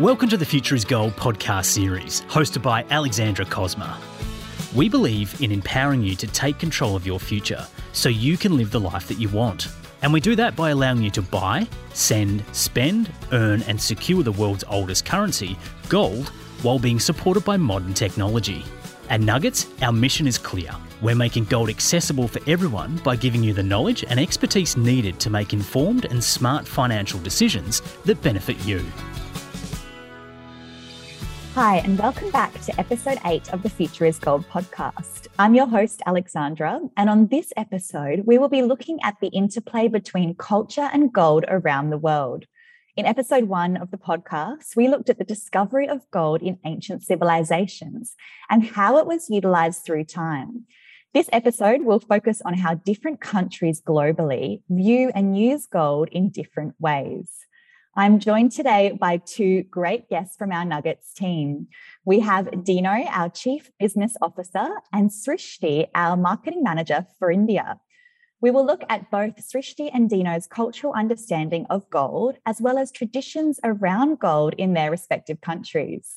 Welcome to the Future is Gold podcast series, hosted by Alexandra Cosma. We believe in empowering you to take control of your future so you can live the life that you want. And we do that by allowing you to buy, send, spend, earn, and secure the world's oldest currency, gold, while being supported by modern technology. At Nauggets, our mission is clear. We're making gold accessible for everyone by giving you the knowledge and expertise needed to make informed and smart financial decisions that benefit you. Hi, and welcome back to episode eight of the Future is Gold podcast. I'm your host, Alexandra, and on this episode, we will be looking at the interplay between culture and gold around the world. In episode one of the podcast, we looked at the discovery of gold in ancient civilizations and how it was utilized through time. This episode will focus on how different countries globally view and use gold in different ways. I'm joined today by two great guests from our Nauggets team. We have Dino, our Chief Business Officer, and Srishti, our Marketing Manager for India. We will look at both Srishti and Dino's cultural understanding of gold, as well as traditions around gold in their respective countries.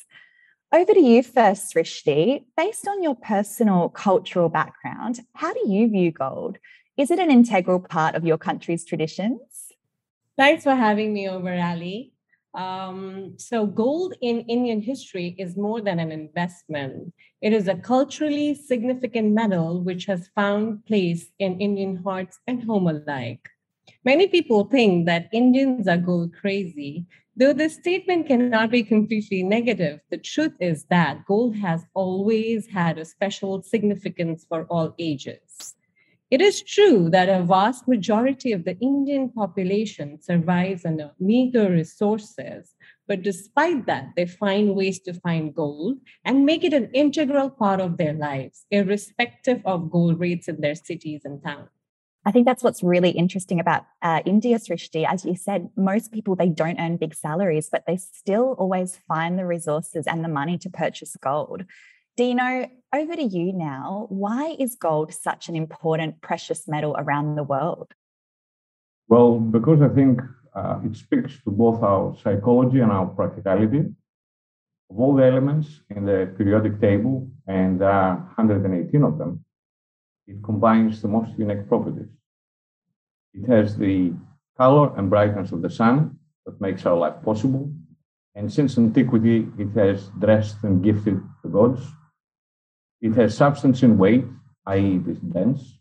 Over to you first, Srishti. Based on your personal cultural background, how do you view gold? Is it an integral part of your country's traditions? Thanks for having me over, Ali. Um, so, gold in Indian history is more than an investment. It is a culturally significant metal which has found place in Indian hearts and home alike. Many people think that Indians are gold crazy. Though this statement cannot be completely negative, the truth is that gold has always had a special significance for all ages. It is true that a vast majority of the Indian population survives on meager resources, but despite that, they find ways to find gold and make it an integral part of their lives, irrespective of gold rates in their cities and towns. I think that's what's really interesting about uh, India, Srishti. As you said, most people they don't earn big salaries, but they still always find the resources and the money to purchase gold. Dino, over to you now. Why is gold such an important precious metal around the world? Well, because I think uh, it speaks to both our psychology and our practicality. Of all the elements in the periodic table, and there are 118 of them, it combines the most unique properties. It has the color and brightness of the sun that makes our life possible. And since antiquity, it has dressed and gifted the gods it has substance in weight, i.e., it is dense.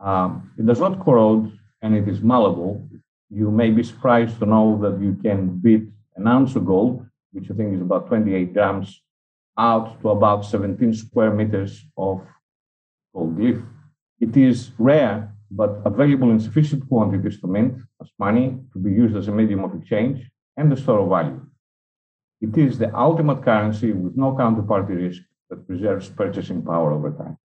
Um, it does not corrode and it is malleable. You may be surprised to know that you can beat an ounce of gold, which I think is about 28 grams, out to about 17 square meters of gold leaf. It is rare, but available in sufficient quantities to mint as money to be used as a medium of exchange and a store of value. It is the ultimate currency with no counterparty risk that preserves purchasing power over time.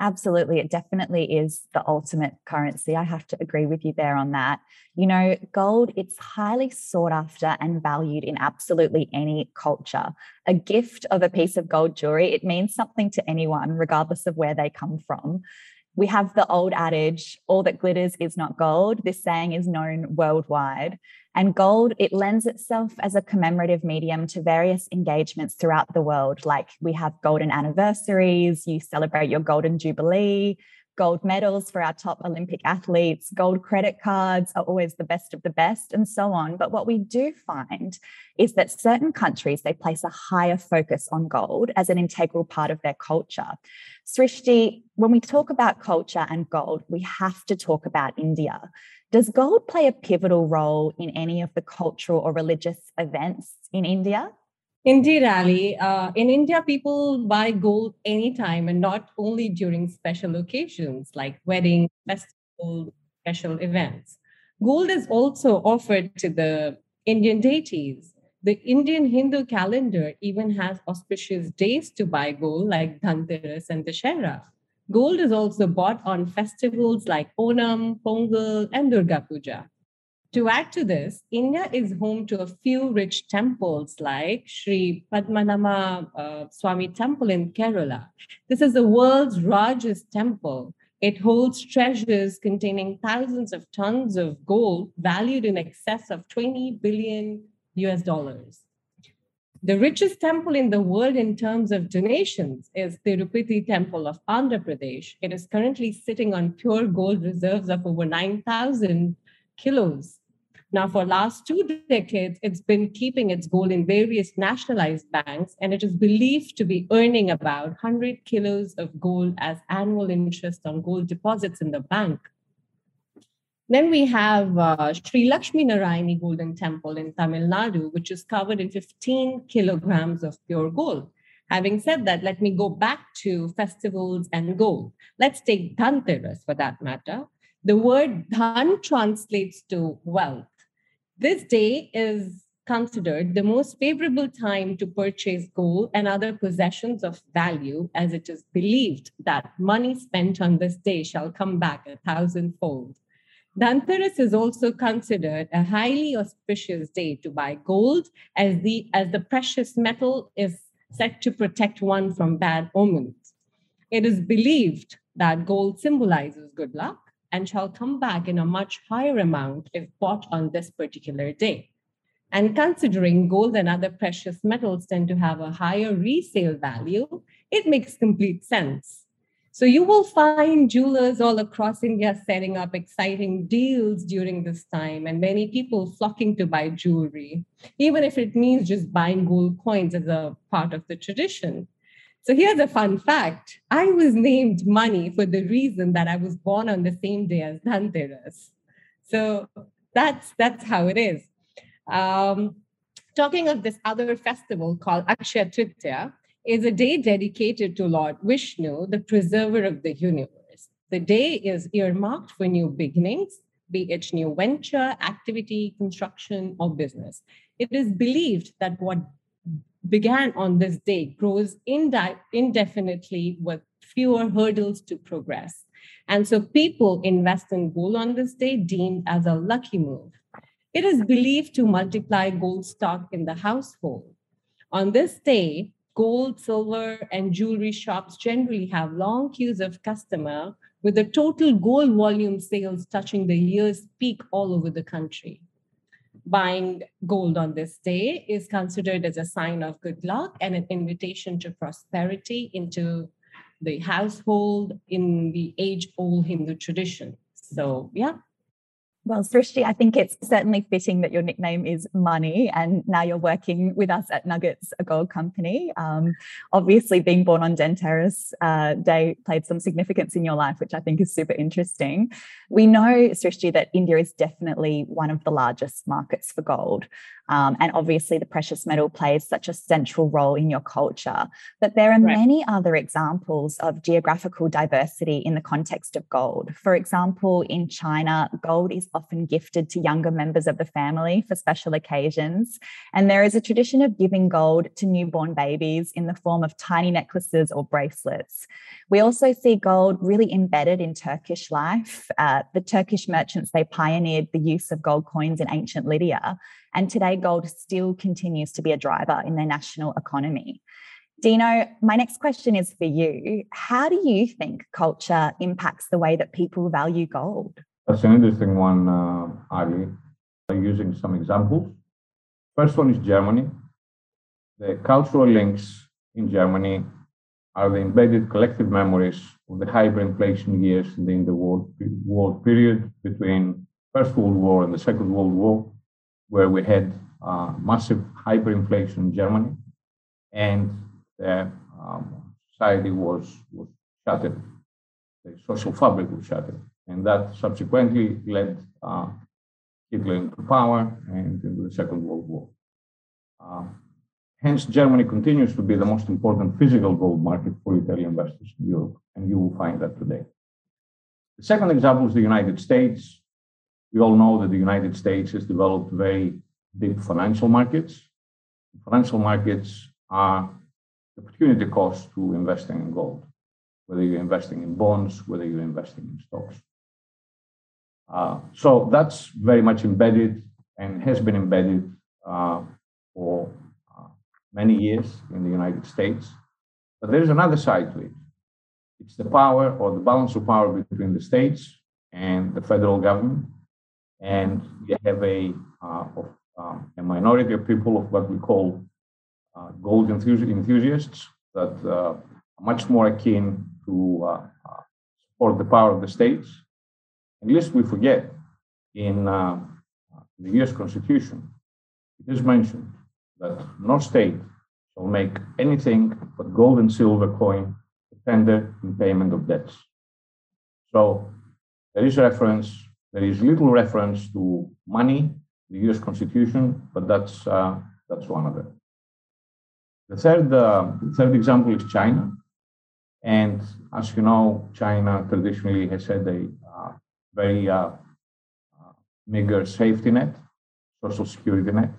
Absolutely. It definitely is the ultimate currency. I have to agree with you there on that. You know, gold, it's highly sought after and valued in absolutely any culture. A gift of a piece of gold jewelry, it means something to anyone, regardless of where they come from. We have the old adage, all that glitters is not gold. This saying is known worldwide. And gold, it lends itself as a commemorative medium to various engagements throughout the world. Like we have golden anniversaries, you celebrate your golden jubilee, gold medals for our top Olympic athletes, gold credit cards are always the best of the best, and so on. But what we do find is that certain countries they place a higher focus on gold as an integral part of their culture. Srishti, when we talk about culture and gold, we have to talk about India. Does gold play a pivotal role in any of the cultural or religious events in India? Indeed, Ali. Uh, in India, people buy gold anytime and not only during special occasions like weddings, festivals, special events. Gold is also offered to the Indian deities. The Indian Hindu calendar even has auspicious days to buy gold, like Dhanteras and Dussehra. Gold is also bought on festivals like Onam, Pongal, and Durga Puja. To add to this, India is home to a few rich temples like Sri Padmanabha uh, Swami Temple in Kerala. This is the world's largest temple. It holds treasures containing thousands of tons of gold valued in excess of 20 billion US dollars. The richest temple in the world in terms of donations is Tirupati Temple of Andhra Pradesh. It is currently sitting on pure gold reserves of over 9,000 kilos. Now, for last two decades, it's been keeping its gold in various nationalized banks, and it is believed to be earning about 100 kilos of gold as annual interest on gold deposits in the bank. Then we have uh, Sri Lakshmi Narayani Golden Temple in Tamil Nadu, which is covered in 15 kilograms of pure gold. Having said that, let me go back to festivals and gold. Let's take Dhanteras for that matter. The word dhan translates to wealth. This day is considered the most favorable time to purchase gold and other possessions of value, as it is believed that money spent on this day shall come back a thousandfold. Dhanteras is also considered a highly auspicious day to buy gold, as the, as the precious metal is said to protect one from bad omens. It is believed that gold symbolizes good luck and shall come back in a much higher amount if bought on this particular day. And considering gold and other precious metals tend to have a higher resale value, it makes complete sense so you will find jewelers all across India setting up exciting deals during this time, and many people flocking to buy jewelry, even if it means just buying gold coins as a part of the tradition. So here's a fun fact I was named Money for the reason that I was born on the same day as Dhanteras. So that's, that's how it is. Um, talking of this other festival called Akshaya Tritiya, is a day dedicated to Lord Vishnu, the preserver of the universe. The day is earmarked for new beginnings, be it new venture, activity, construction, or business. It is believed that what began on this day grows indefinitely with fewer hurdles to progress. And so people invest in gold on this day, deemed as a lucky move. It is believed to multiply gold stock in the household. On this day, gold, silver, and jewelry shops generally have long queues of customer with the total gold volume sales touching the year's peak all over the country. Buying gold on this day is considered as a sign of good luck and an invitation to prosperity into the household in the age old Hindu tradition. So, yeah, well, Srishti, I think it's certainly fitting that your nickname is Money, and now you're working with us at Nauggets, a gold company. Um, obviously, being born on Dhanteras uh, Day played some significance in your life, which I think is super interesting. We know, Srishti, that India is definitely one of the largest markets for gold. Um, and obviously, the precious metal plays such a central role in your culture. But there are right. many other examples of geographical diversity in the context of gold. For example, in China, gold is often gifted to younger members of the family for special occasions. And there is a tradition of giving gold to newborn babies in the form of tiny necklaces or bracelets. We also see gold really embedded in Turkish life. Uh, the Turkish merchants, they pioneered the use of gold coins in ancient Lydia. And today, gold still continues to be a driver in their national economy. Dino, my next question is for you. How do you think culture impacts the way that people value gold? That's an interesting one, uh, Ali. Using some examples. First one is Germany. The cultural links in Germany are the embedded collective memories of the hyperinflation years in the interwar period between First World War and the Second World War, where we had uh, massive hyperinflation in Germany, and the um, society was, was shattered. The social fabric was shattered. And that subsequently led uh, Hitler into power and into the Second World War. Uh, hence, Germany continues to be the most important physical gold market for Italian investors in Europe, and you will find that today. The second example is the United States, we all know that the United States has developed very deep financial markets. Financial markets are the opportunity cost to investing in gold, whether you're investing in bonds, whether you're investing in stocks. Uh, so that's very much embedded and has been embedded uh, for uh, many years in the United States. But there is another side to it. It's the power or the balance of power between the states and the federal government and you have a, uh, um, a minority of people of what we call uh, gold enthusiasts that uh, are much more akin to uh, uh, support the power of the states. At least we forget in uh, the US Constitution, it is mentioned that no state shall make anything but gold and silver coin tender in payment of debts. So there is reference, there is little reference to money, the US Constitution, but that's, uh, that's one of them. The third, uh, third example is China. And as you know, China traditionally has had a uh, very uh, uh, meager safety net, social security net.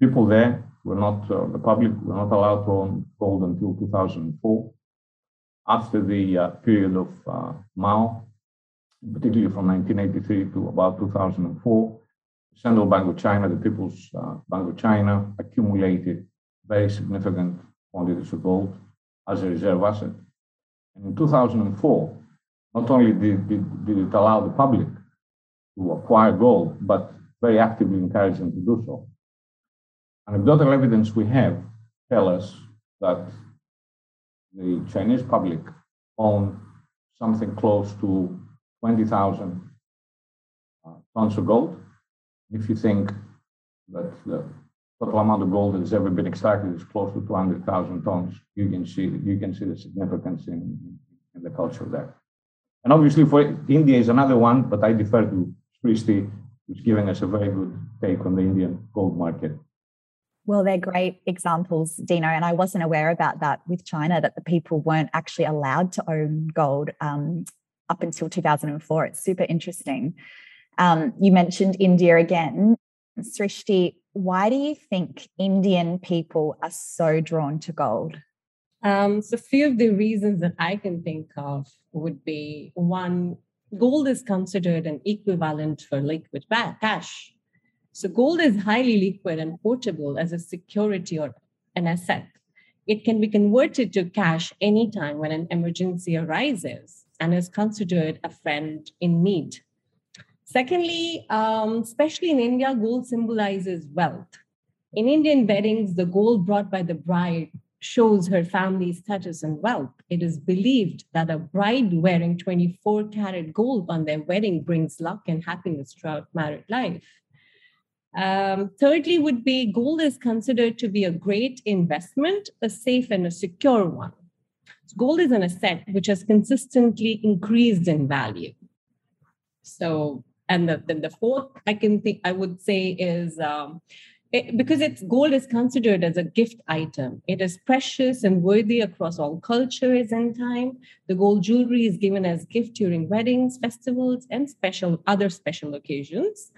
People there were not, uh, the public were not allowed to own gold until 2004. After the uh, period of Mao, particularly from 1983 to about 2004, the Central Bank of China, the People's uh, Bank of China, accumulated very significant quantities of gold as a reserve asset. And in 2004, not only did, did, did it allow the public to acquire gold, but very actively encouraged them to do so. Anecdotal evidence we have tell us that the Chinese public own something close to 20,000 uh, tons of gold. If you think that the total amount of gold that has ever been extracted is close to 200,000 tons. You can see you can see the significance in, in the culture there. And obviously, for India is another one, but I defer to Srishti, who's giving us a very good take on the Indian gold market. Well, they're great examples, Dino. And I wasn't aware about that with China, that the people weren't actually allowed to own gold um, up until 2004. It's super interesting. Um, you mentioned India again. Srishti, why do you think Indian people are so drawn to gold? Um, so, a few of the reasons that I can think of would be one, gold is considered an equivalent for liquid cash. So, gold is highly liquid and portable as a security or an asset. It can be converted to cash anytime when an emergency arises and is considered a friend in need. Secondly, um, especially in India, gold symbolizes wealth. In Indian weddings, the gold brought by the bride shows her family's status and wealth. It is believed that a bride wearing 24 karat gold on their wedding brings luck and happiness throughout married life. Um, thirdly, would be gold is considered to be a great investment, a safe and a secure one. So gold is an asset which has consistently increased in value. So and the, then the fourth i can think i would say is um, it, because it's gold is considered as a gift item. It is precious and worthy across all cultures and time. The gold jewelry is given as gift during weddings festivals and special other special occasions.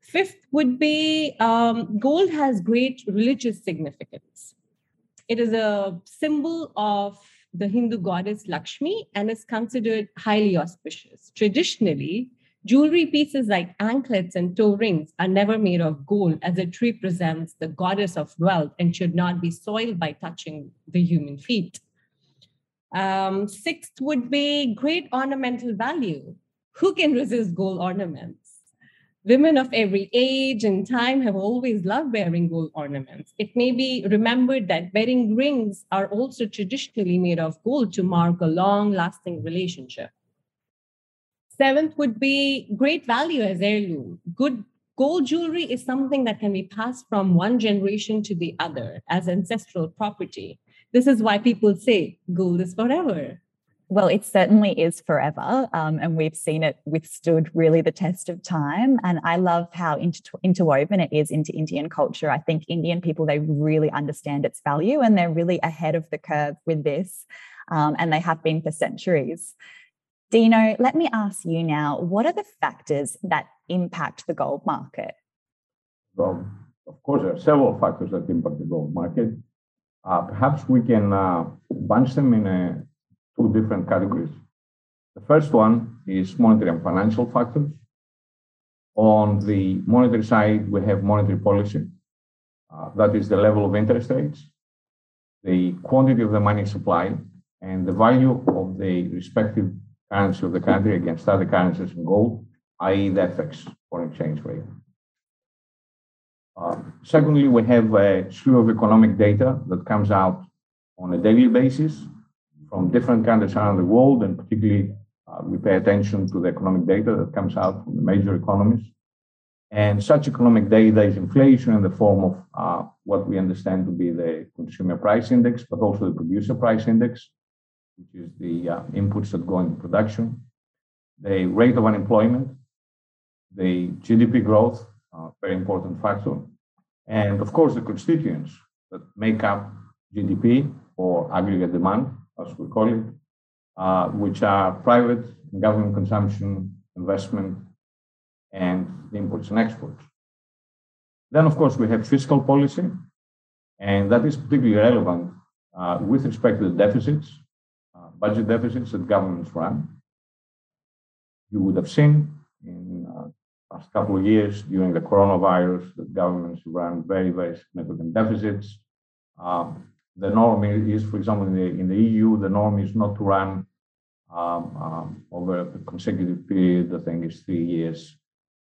Fifth would be um, gold has great religious significance. It is a symbol of the hindu goddess lakshmi and is considered highly auspicious traditionally Jewelry pieces like anklets and toe rings are never made of gold, as it represents the goddess of wealth and should not be soiled by touching the human feet. Um, sixth would be great ornamental value. Who can resist gold ornaments? Women of every age and time have always loved wearing gold ornaments. It may be remembered that wedding rings are also traditionally made of gold to mark a long lasting relationship. Seventh would be great value as heirloom. Good gold jewelry is something that can be passed from one generation to the other as ancestral property. This is why people say gold is forever. Well, it certainly is forever. Um, and we've seen it withstood really the test of time. And I love how inter- interwoven it is into Indian culture. I think Indian people, they really understand its value and they're really ahead of the curve with this. Um, and they have been for centuries. Dino, let me ask you now what are the factors that impact the gold market? Well, of course, there are several factors that impact the gold market. Uh, perhaps we can uh, bunch them in uh, two different categories. The first one is monetary and financial factors. On the monetary side, we have monetary policy. Uh, that is the level of interest rates, the quantity of the money supply, and the value of the respective currency of the country against other currencies in gold, i.e., the FX foreign exchange rate. Uh, secondly, we have a slew of economic data that comes out on a daily basis from different countries around the world, and particularly uh, we pay attention to the economic data that comes out from the major economies. And such economic data is inflation in the form of uh, what we understand to be the consumer price index, but also the producer price index, which is the uh, inputs that go into production, the rate of unemployment, the GDP growth, uh, very important factor, and of course the constituents that make up GDP or aggregate demand, as we call it, uh, which are private and government consumption, investment, and imports and exports. Then, of course, we have fiscal policy, and that is particularly relevant uh, with respect to the deficits, uh, budget deficits that governments run. You would have seen in uh, last couple of years during the coronavirus that governments run very, very significant deficits. Um, the norm is, for example, in the, in the EU, the norm is not to run um, um, over a consecutive period, I think it's three years,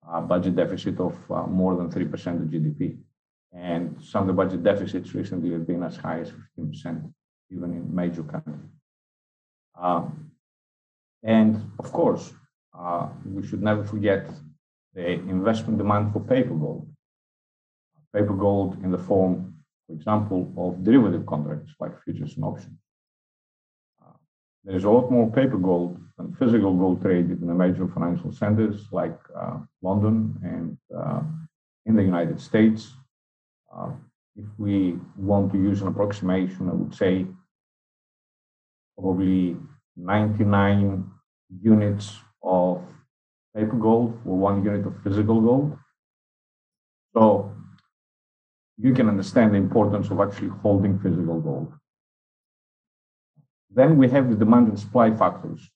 uh, budget deficit of uh, more than 3% of GDP. And some of the budget deficits recently have been as high as 15%, even in major countries. Um, and of course, uh, we should never forget the investment demand for paper gold. Paper gold in the form for example, of derivative contracts like futures and options. Uh, there's a lot more paper gold than physical gold traded in the major financial centers like uh, London and uh, in the United States. Uh, if we want to use an approximation, I would say probably 99 units of paper gold for one unit of physical gold. So you can understand the importance of actually holding physical gold. Then we have the demand and supply factors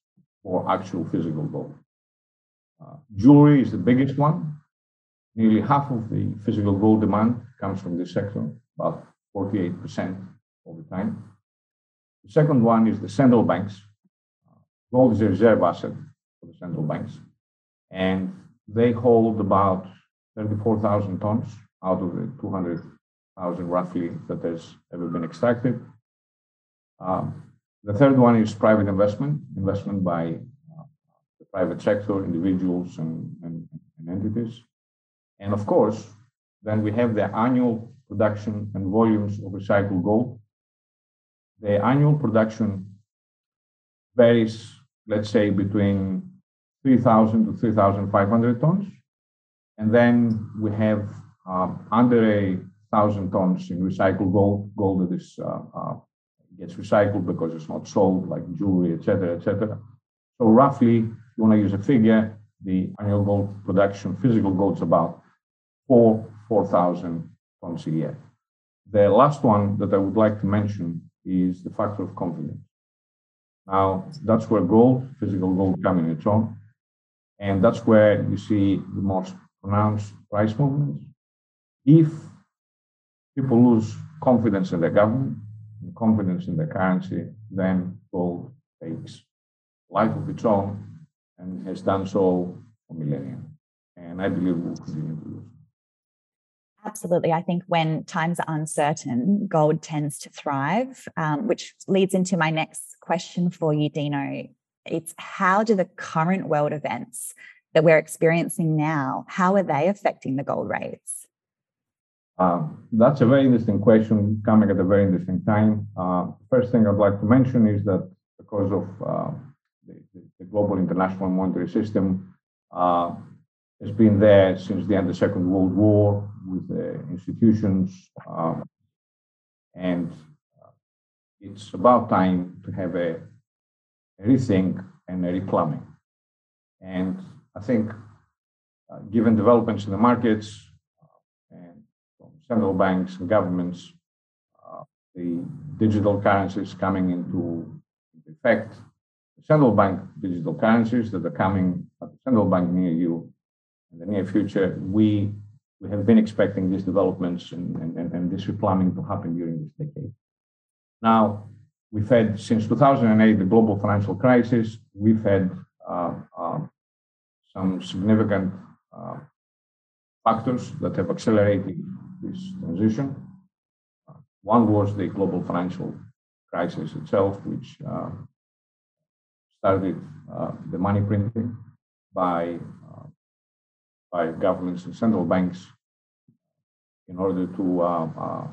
for actual physical gold. Uh, jewelry is the biggest one. Nearly half of the physical gold demand comes from this sector, about 48% of the time. The second one is the central banks. Uh, gold is a reserve asset for the central banks, and they hold about 34,000 tons out of the 200,000 roughly that has ever been extracted. Um, the third one is private investment, investment by uh, the private sector, individuals and, and, and entities. And of course, then we have the annual production and volumes of recycled gold. The annual production varies, let's say, between 3,000 to 3,500 tons. And then we have um, under a thousand tons in recycled gold, gold that is uh, uh, gets recycled because it's not sold like jewelry, etc., etc. So roughly, if you want to use a figure, the annual gold production, physical gold, is about four four thousand tons a year. The last one that I would like to mention is the factor of confidence. Now, that's where gold, physical gold, come in its own, and that's where you see the most pronounced price movements if people lose confidence in the government, confidence in the currency, then gold takes life of its own and has done so for millennia. And I believe we'll continue to lose. Absolutely. I think when times are uncertain, gold tends to thrive, um, which leads into my next question for you, Dino. It's how do the current world events that we're experiencing now, how are they affecting the gold rates? Uh, that's a very interesting question coming at a very interesting time. Uh, first thing I'd like to mention is that because of uh, the, the, global international monetary system uh, has been there since the end of the Second World War with the institutions, um, and uh, it's about time to have a, a rethink and a replumbing. And I think, uh, given developments in the markets, central banks and governments, uh, the digital currencies coming into effect, central bank digital currencies that are coming at the central bank near you in the near future, we we have been expecting these developments and, and, and this replumbing to happen during this decade. Now, we've had since 2008 the global financial crisis. We've had uh, uh, some significant uh, factors that have accelerated transition. One was the global financial crisis itself, which uh, started uh, the money printing by uh, by governments and central banks in order to uh, uh,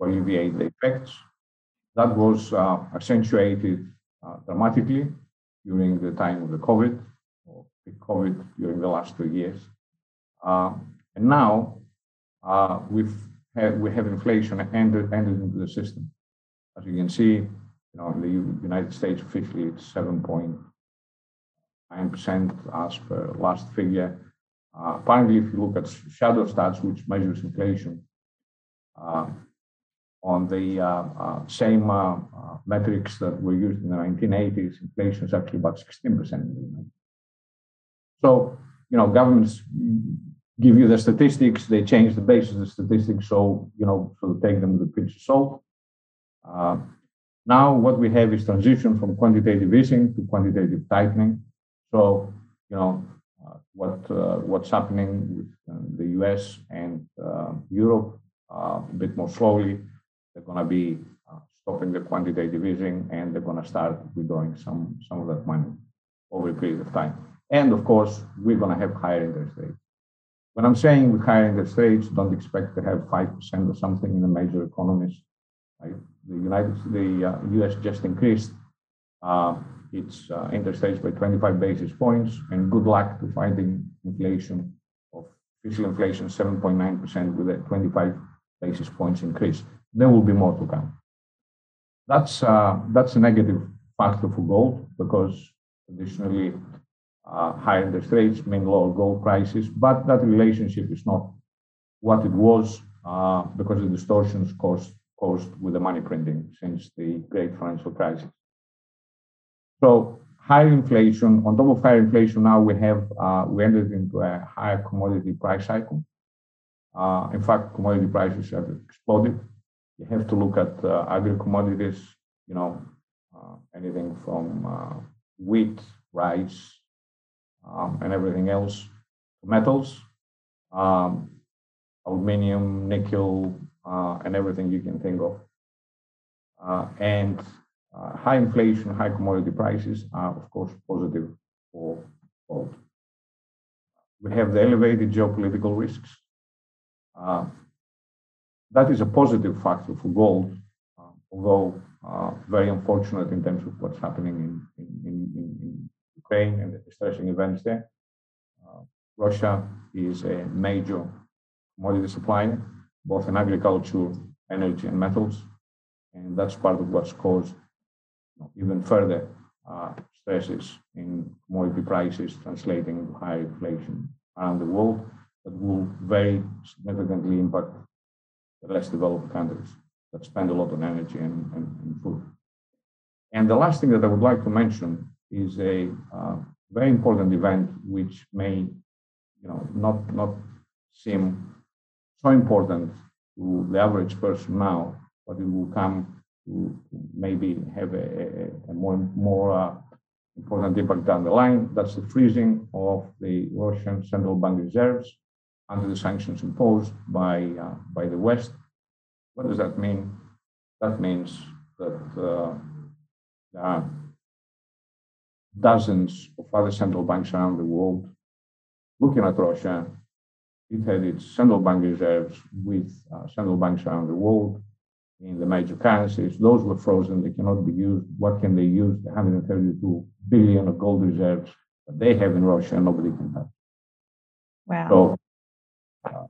alleviate the effects. That was uh, accentuated dramatically during the time of the COVID, or the COVID during the last two years. and now we've had, we have inflation entered, entered into the system. As you can see, you know, the United States officially it's 7.9% as per last figure. Uh, apparently, if you look at shadow stats, which measures inflation, uh, on the uh, uh same uh, uh, metrics that were used in the 1980s, inflation is actually about 16%. So, you know, governments give you the statistics, they change the basis of the statistics, so, you know, so take them with a pinch of salt. now, what we have is transition from quantitative easing to quantitative tightening. So, you know, what uh, what's happening with uh, the US and uh, Europe a bit more slowly. They're going to be stopping the quantitative easing and they're going to start withdrawing some, some of that money over a period of time. And of course, we're going to have higher interest rates. When I'm saying with higher interest rates, don't expect to have 5% or something in the major economies. Right? The United, the uh, US just increased uh, its uh, interest rates by 25 basis points, and good luck to finding inflation of official inflation 7.9% with a 25 basis points increase. There will be more to come. That's uh, that's a negative factor for gold because traditionally uh, higher interest rates mean lower gold prices, but that relationship is not what it was uh, because of distortions caused caused with the money printing since the great financial crisis. So higher inflation, on top of higher inflation, now we have uh, we entered into a higher commodity price cycle. Uh, in fact, commodity prices have exploded. You have to look at uh, agri commodities, you know, uh, anything from wheat, rice, um, and everything else, metals, um, aluminium, nickel, uh, and everything you can think of. and uh, high inflation, high commodity prices are, of course, positive for gold. We have the elevated geopolitical risks. Uh, that is a positive factor for gold, uh, although uh, very unfortunate in terms of what's happening in, in, in, in Ukraine and the distressing events there. Uh, Russia is a major commodity supplier, both in agriculture, energy, and metals. And that's part of what's caused even further uh, stresses in commodity prices translating into higher inflation around the world that will very significantly impact the less developed countries that spend a lot on energy and, and, and food. And the last thing that I would like to mention is a uh, very important event which may, you know, not not seem so important to the average person now, but it will come to maybe have a, a more, more uh, important impact down the line. That's the freezing of the Russian central bank reserves under the sanctions imposed by, uh, by the West. What does that mean? That means that uh, there dozens of other central banks around the world looking at Russia. It had its central bank reserves with uh, central banks around the world in the major currencies. Those were frozen. They cannot be used. What can they use? The 132 billion of gold reserves that they have in Russia, nobody can have. Wow. So uh,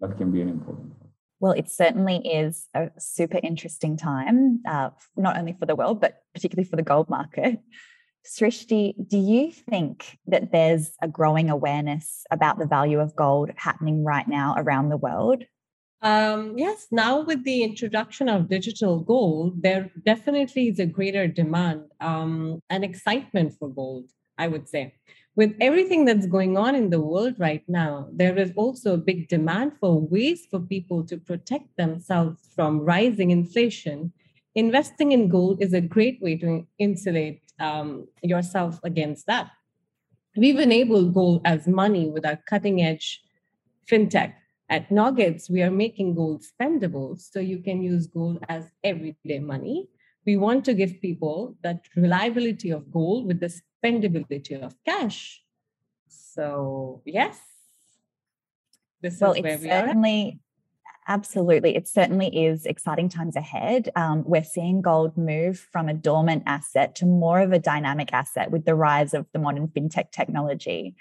that can be an important. one. Well, it certainly is a super interesting time, uh, not only for the world, but particularly for the gold market. Srishti, do you think that there's a growing awareness about the value of gold happening right now around the world? Um, yes, now with the introduction of digital gold, there definitely is a greater demand um, and excitement for gold, I would say. With everything that's going on in the world right now, there is also a big demand for ways for people to protect themselves from rising inflation. Investing in gold is a great way to insulate um, yourself against that. We've enabled gold as money with our cutting edge fintech At Nauggets, we are making gold spendable. So you can use gold as everyday money. We want to give people that reliability of gold with the spendability of cash. So, yes, this well, is where we certainly, are. Absolutely. It certainly is exciting times ahead. Um, we're seeing gold move from a dormant asset to more of a dynamic asset with the rise of the modern fintech technology.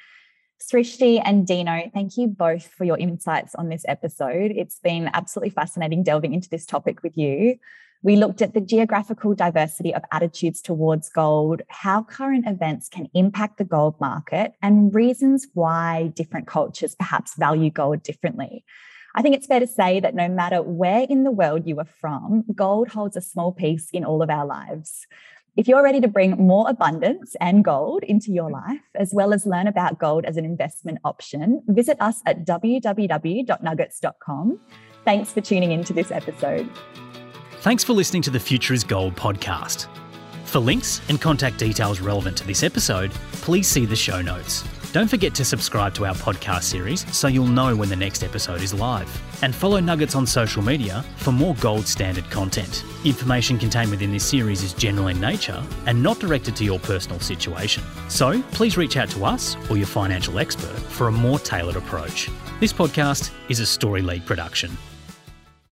Srishti and Dino, thank you both for your insights on this episode. It's been absolutely fascinating delving into this topic with you. We looked at the geographical diversity of attitudes towards gold, how current events can impact the gold market, and reasons why different cultures perhaps value gold differently. I think it's fair to say that no matter where in the world you are from, gold holds a small piece in all of our lives. If you're ready to bring more abundance and gold into your life, as well as learn about gold as an investment option, visit us at www.nauggets.com. Thanks for tuning into this episode. Thanks for listening to the Future is Gold podcast. For links and contact details relevant to this episode, please see the show notes. Don't forget to subscribe to our podcast series so you'll know when the next episode is live. And follow Nauggets on social media for more gold standard content. Information contained within this series is general in nature and not directed to your personal situation. So please reach out to us or your financial expert for a more tailored approach. This podcast is a Story League production.